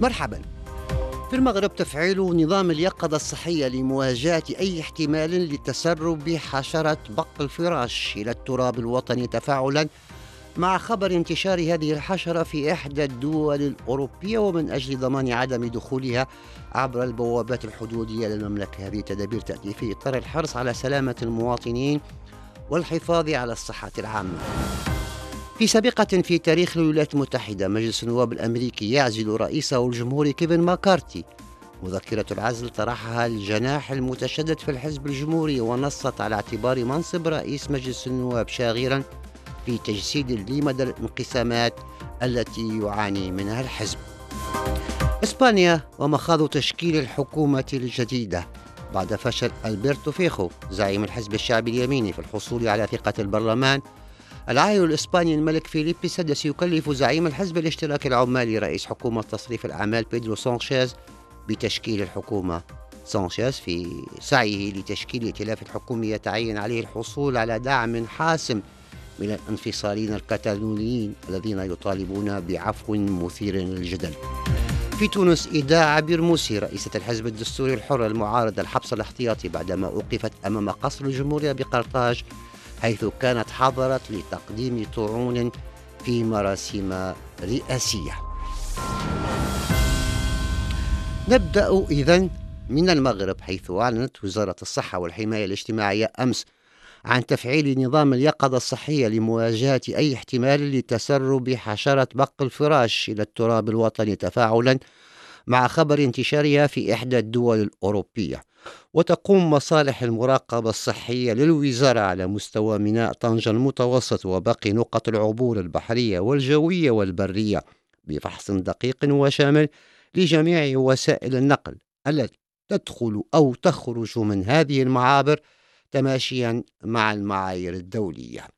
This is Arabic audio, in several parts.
مرحبا. في المغرب تفعيل نظام اليقظة الصحية لمواجهة أي احتمال لتسرب حشرة بق الفراش إلى التراب الوطني تفاعلا مع خبر انتشار هذه الحشرة في إحدى الدول الأوروبية ومن أجل ضمان عدم دخولها عبر البوابات الحدودية للمملكة. هذه التدابير تأتي في إطار الحرص على سلامة المواطنين والحفاظ على الصحة العامة. في سابقة في تاريخ الولايات المتحدة مجلس النواب الأمريكي يعزل رئيسه الجمهوري كيفن ماكارتي. مذكرة العزل طرحها الجناح المتشدد في الحزب الجمهوري ونصت على اعتبار منصب رئيس مجلس النواب شاغرا في تجسيد لمدى الانقسامات التي يعاني منها الحزب. إسبانيا ومخاض تشكيل الحكومة الجديدة. بعد فشل ألبرتو فيخو زعيم الحزب الشعبي اليميني في الحصول على ثقة البرلمان العاهل الإسباني الملك فيليبي السادس يكلف زعيم الحزب الاشتراكي العمالي رئيس حكومة تصريف الأعمال بيدرو سانشيز بتشكيل الحكومة. سانشيز في سعيه لتشكيل ائتلاف الحكومي يتعين عليه الحصول على دعم حاسم من الانفصاليين الكتالونيين الذين يطالبون بعفو مثير للجدل. في تونس إيداع عبير موسي رئيسة الحزب الدستوري الحر المعارض الحبس الاحتياطي بعدما أوقفت أمام قصر الجمهورية بقرطاج حيث كانت حضرت لتقديم طعون في مراسم رئاسية. نبدأ إذن من المغرب حيث أعلنت وزارة الصحة والحماية الاجتماعية أمس عن تفعيل نظام اليقظة الصحية لمواجهة أي احتمال لتسرب حشرة بق الفراش إلى التراب الوطني تفاعلا مع خبر انتشارها في إحدى الدول الأوروبية. وتقوم مصالح المراقبة الصحية للوزارة على مستوى ميناء طنجة المتوسط وباقي نقط العبور البحرية والجوية والبرية بفحص دقيق وشامل لجميع وسائل النقل التي تدخل أو تخرج من هذه المعابر تماشيا مع المعايير الدولية.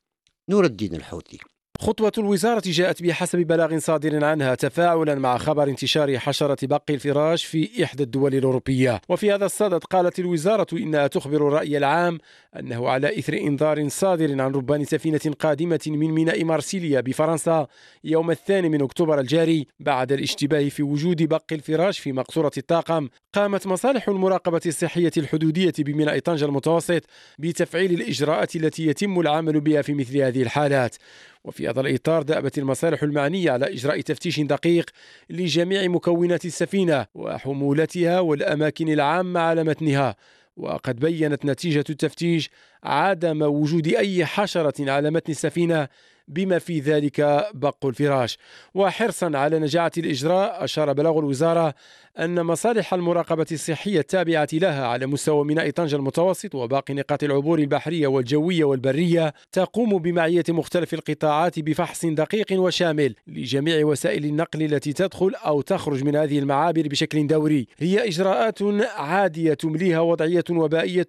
نور الدين الحوثي خطوة الوزارة جاءت بحسب بلاغ صادر عنها تفاعلا مع خبر انتشار حشرة بق الفراش في إحدى الدول الأوروبية. وفي هذا الصدد قالت الوزارة إنها تخبر الرأي العام أنه على إثر إنذار صادر عن ربان سفينة قادمة من ميناء مارسيليا بفرنسا يوم الثاني من أكتوبر الجاري بعد الاشتباه في وجود بق الفراش في مقصورة الطاقم. قامت مصالح المراقبة الصحية الحدودية بميناء طنجة المتوسط بتفعيل الإجراءات التي يتم العمل بها في مثل هذه الحالات. وفي هذا الإطار دأبت المصالح المعنية على إجراء تفتيش دقيق لجميع مكونات السفينة وحمولتها والأماكن العامة على متنها وقد بينت نتيجة التفتيش عدم وجود أي حشرة على متن السفينة بما في ذلك بق الفراش. وحرصا على نجاعة الإجراء أشار بلاغ الوزارة أن مصالح المراقبة الصحية التابعة لها على مستوى ميناء طنجة المتوسط وباقي نقاط العبور البحرية والجوية والبرية تقوم بمعية مختلف القطاعات بفحص دقيق وشامل لجميع وسائل النقل التي تدخل أو تخرج من هذه المعابر بشكل دوري. هي إجراءات عادية تمليها وضعية وبائية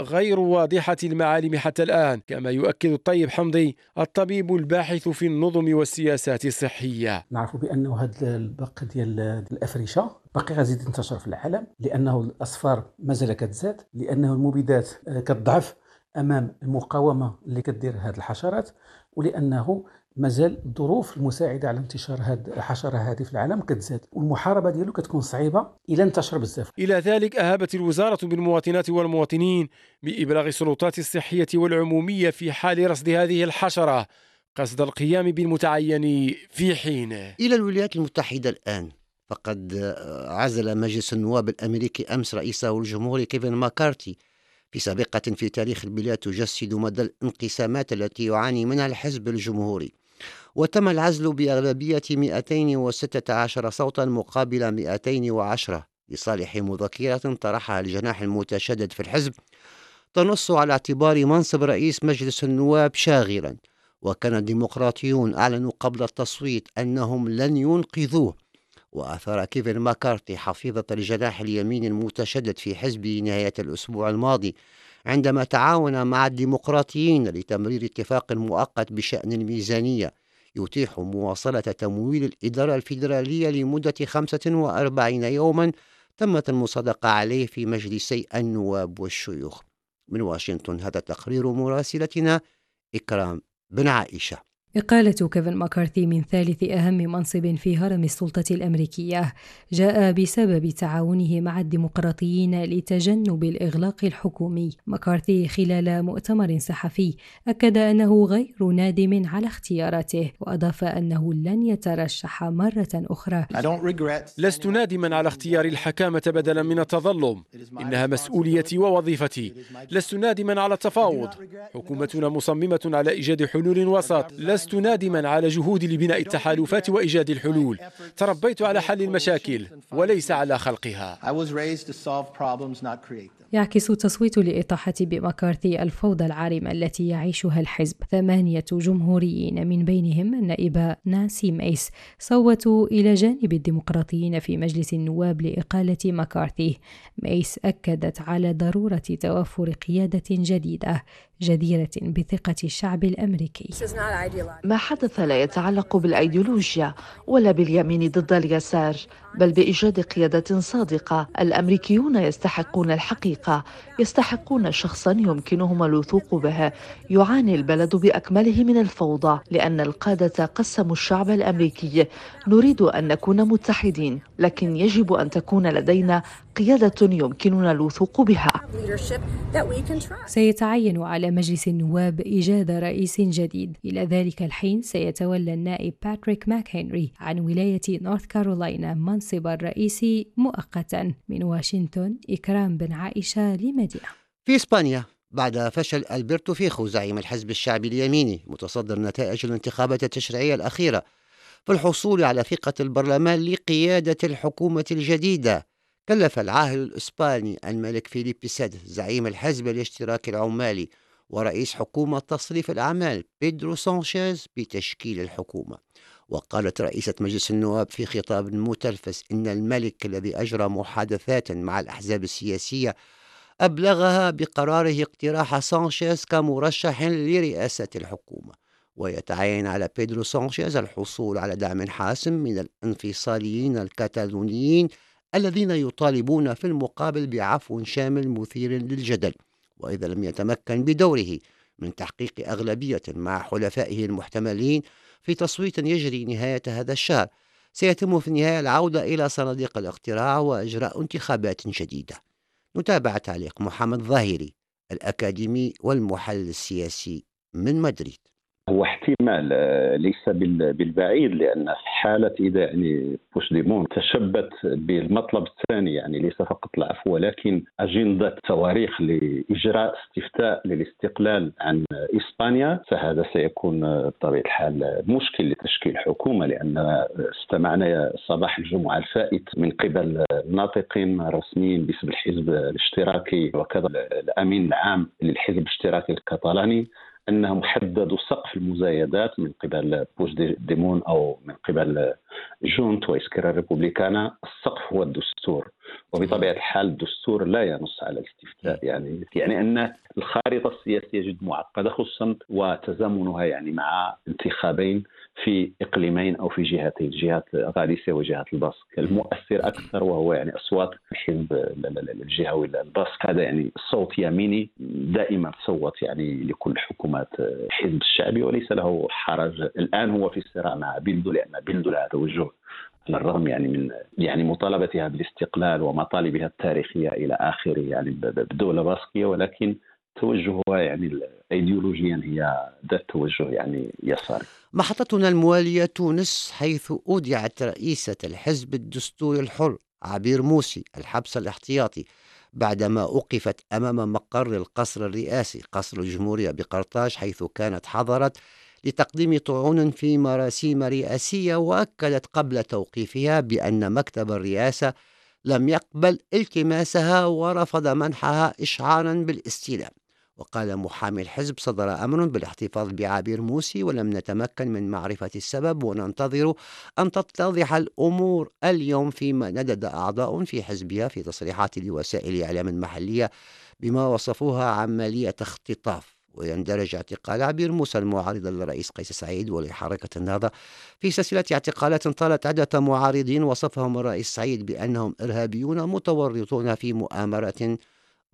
غير واضحة المعالم حتى الآن كما يؤكد الطيب حمضي الطبيب الباحث في النظم والسياسات الصحية. نعرف بأنه هذا البق ديال الأفريشة باقي غازي ينتشر في العالم لأنه الاصفار مازال كتزاد لأنه المبيدات كتضعف أمام المقاومة اللي كدير هذه الحشرات ولأنه مازال الظروف المساعدة على انتشار هذه الحشرة هذه في العالم كتزاد والمحاربة ديالو كتكون صعيبة إلى انتشر بزاف. إلى ذلك أهابت الوزارة بالمواطنات والمواطنين بإبلاغ السلطات الصحية والعمومية في حال رصد هذه الحشرة قصد القيام بالمتعين في حينه إلى الولايات المتحدة الآن فقد آه، عزل مجلس النواب الأمريكي أمس رئيسه الجمهوري كيفن ماكارتي في سابقة في تاريخ البلاد تجسد مدى الانقسامات التي يعاني منها الحزب الجمهوري. وتم العزل بأغلبية 216 صوتا مقابل 210 لصالح مذكرة طرحها الجناح المتشدد في الحزب. تنص على اعتبار منصب رئيس مجلس النواب شاغرا وكان الديمقراطيون أعلنوا قبل التصويت أنهم لن ينقذوه. وأثار كيفن ماكارتي حفيظة الجناح اليمين المتشدد في حزبه نهاية الأسبوع الماضي عندما تعاون مع الديمقراطيين لتمرير اتفاق مؤقت بشأن الميزانية يتيح مواصلة تمويل الإدارة الفيدرالية لمدة 45 يوما تمت المصادقة عليه في مجلسي النواب والشيوخ. من واشنطن هذا تقرير مراسلتنا إكرام بن عائشة. إقالة كيفن ماكارثي من ثالث أهم منصب في هرم السلطة الأمريكية جاء بسبب تعاونه مع الديمقراطيين لتجنب الإغلاق الحكومي. ماكارثي خلال مؤتمر صحفي أكد أنه غير نادم على اختياراته وأضاف أنه لن يترشح مرة أخرى. لست نادما على اختيار الحكامة بدلا من التظلم. إنها مسؤوليتي ووظيفتي. لست نادما على التفاوض. حكومتنا مصممة على إيجاد حلول وسط. لست نادما على جهودي لبناء التحالفات وإيجاد الحلول. تربيت على حل المشاكل وليس على خلقها. يعكس التصويت لإطاحة بمكارثي الفوضى العارمة التي يعيشها الحزب. ثمانية جمهوريين من بينهم النائبة نانسي ميس صوتوا إلى جانب الديمقراطيين في مجلس النواب لإقالة مكارثي ميس أكدت على ضرورة توفر قيادة جديدة. جديرة بثقة الشعب الأمريكي. ما حدث لا يتعلق بالأيديولوجيا ولا باليمين ضد اليسار بل بإيجاد قيادة صادقة. الأمريكيون يستحقون الحقيقة يستحقون شخصا يمكنهم الوثوق به. يعاني البلد بأكمله من الفوضى لأن القادة قسموا الشعب الأمريكي. نريد أن نكون متحدين لكن يجب أن تكون لدينا قيادة يمكننا الوثوق بها. سيتعين على مجلس النواب إيجاد رئيس جديد. إلى ذلك الحين سيتولى النائب باتريك ماك هنري عن ولاية نورث كارولاينا منصب الرئيس مؤقتا. من واشنطن إكرام بن عائشة لميديان. في إسبانيا بعد فشل ألبرتو فيخو زعيم الحزب الشعبي اليميني متصدر نتائج الانتخابات التشريعية الأخيرة. في الحصول على ثقة البرلمان لقيادة الحكومة الجديدة. كلف العاهل الإسباني الملك فيليبي سادس زعيم الحزب الاشتراكي العمالي ورئيس حكومة تصريف الأعمال بيدرو سانشيز بتشكيل الحكومة. وقالت رئيسة مجلس النواب في خطاب متلفز إن الملك الذي أجرى محادثات مع الأحزاب السياسية أبلغها بقراره اقتراح سانشيز كمرشح لرئاسة الحكومة. ويتعين على بيدرو سانشيز الحصول على دعم حاسم من الانفصاليين الكتالونيين الذين يطالبون في المقابل بعفو شامل مثير للجدل وإذا لم يتمكن بدوره من تحقيق أغلبية مع حلفائه المحتملين في تصويت يجري نهاية هذا الشهر سيتم في النهاية العودة إلى صناديق الاقتراع وإجراء انتخابات جديدة. نتابع تعليق محمد ظاهري الأكاديمي والمحلل السياسي من مدريد. هو احتمال آه، ليس بالبعيد لأن في حالة إذا يعني بوش ديمون تشبت بالمطلب الثاني يعني ليس فقط العفو ولكن أجندة تواريخ لإجراء استفتاء للاستقلال عن إسبانيا فهذا سيكون بطبيعة الحال مشكل لتشكيل حكومة لأن استمعنا صباح الجمعة الفائت من قبل ناطقين رسميين باسم الحزب الاشتراكي وكذا الأمين العام للحزب الاشتراكي الكتالاني انهم حددوا سقف المزايدات من قبل بوش ديمون أو من قبل جونتس وإسكيرا ريبوبليكانا. السقف هو الدستور وبطبيعة الحال الدستور لا ينص على الاستفتاء. يعني يعني أن الخارطه السياسية جد معقدة خصوصا وتزامنها يعني مع انتخابين في إقليمين أو في جهتين جهة غاليسيا وجهة الباسك. المؤثر أكثر وهو يعني أصوات الحزب الجهوي الباسك. هذا يعني صوت يميني دائما تصوت يعني لكل حكومات الحزب الشعبي وليس له حرج. الآن هو في صراع مع بيلدو لأن بيلدو لها توجه على الرغم يعني من يعني مطالبتها بالاستقلال ومطالبها التاريخية إلى آخره يعني بدولة باسكية ولكن توجهها يعني ايديولوجيا هي ذات توجه يعني يساري. محطتنا الموالية تونس حيث أودعت رئيسة الحزب الدستوري الحر عبير موسي الحبس الاحتياطي بعدما أوقفت أمام مقر القصر الرئاسي قصر الجمهورية بقرطاج حيث كانت حضرت لتقديم طعون في مراسيم رئاسية وأكدت قبل توقيفها بأن مكتب الرئاسة لم يقبل التماسها ورفض منحها اشعارا بالاستلام وقال محامي الحزب صدر أمر بالاحتفاظ بعبير موسي ولم نتمكن من معرفة السبب وننتظر أن تتضح الأمور اليوم فيما ندد أعضاء في حزبها في تصريحات لوسائل إعلام محلية بما وصفوها عملية اختطاف. ويندرج اعتقال عبير موسى المعارضة للرئيس قيس سعيد ولحركة النهضة في سلسلة اعتقالات طالت عدة معارضين وصفهم الرئيس سعيد بأنهم إرهابيون متورطون في مؤامرة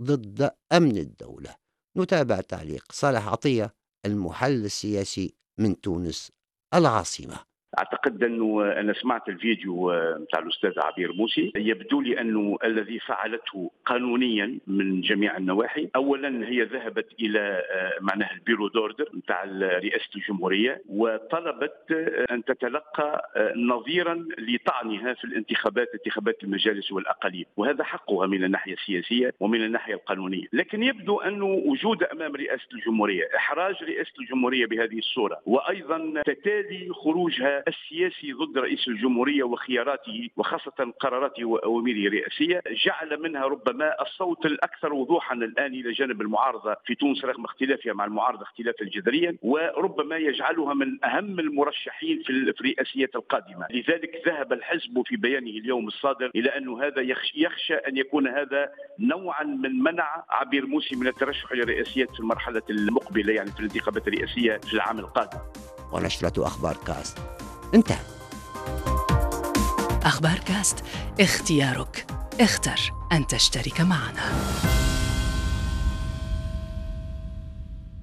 ضد أمن الدولة. نتابع تعليق صالح عطية المحلل السياسي من تونس العاصمة. أعتقد أنه أنا سمعت الفيديو نتاع الأستاذ عبير موسي. يبدو لي أنه الذي فعلته قانونيا من جميع النواحي. اولا هي ذهبت إلى آه، معناها البيرو دوردر نتاع رئاسة الجمهورية وطلبت آه، أن تتلقى آه، نظيرا لطعنها في الانتخابات انتخابات المجالس والأقاليم. وهذا حقها من الناحية السياسية ومن الناحية القانونية. لكن يبدو أنه وجود أمام رئاسة الجمهورية إحراج رئاسة الجمهورية بهذه الصورة وأيضا تتالي خروجها السياسي ضد رئيس الجمهورية وخياراته وخاصة قراراته وأوامره الرئاسية جعل منها ربما الصوت الأكثر وضوحا الآن إلى جانب المعارضة في تونس رغم اختلافها مع المعارضة اختلافا جذريا وربما يجعلها من أهم المرشحين في الرئاسيات القادمة، لذلك ذهب الحزب في بيانه اليوم الصادر إلى انه هذا يخشى أن يكون هذا نوعا من منع عبير موسي من الترشح للرئاسيات في المرحلة المقبلة يعني في الانتخابات الرئاسية في العام القادم. ونشرة أخبار كاست. انتهى. أخبار كاست اختيارك. اختر أن تشترك معنا.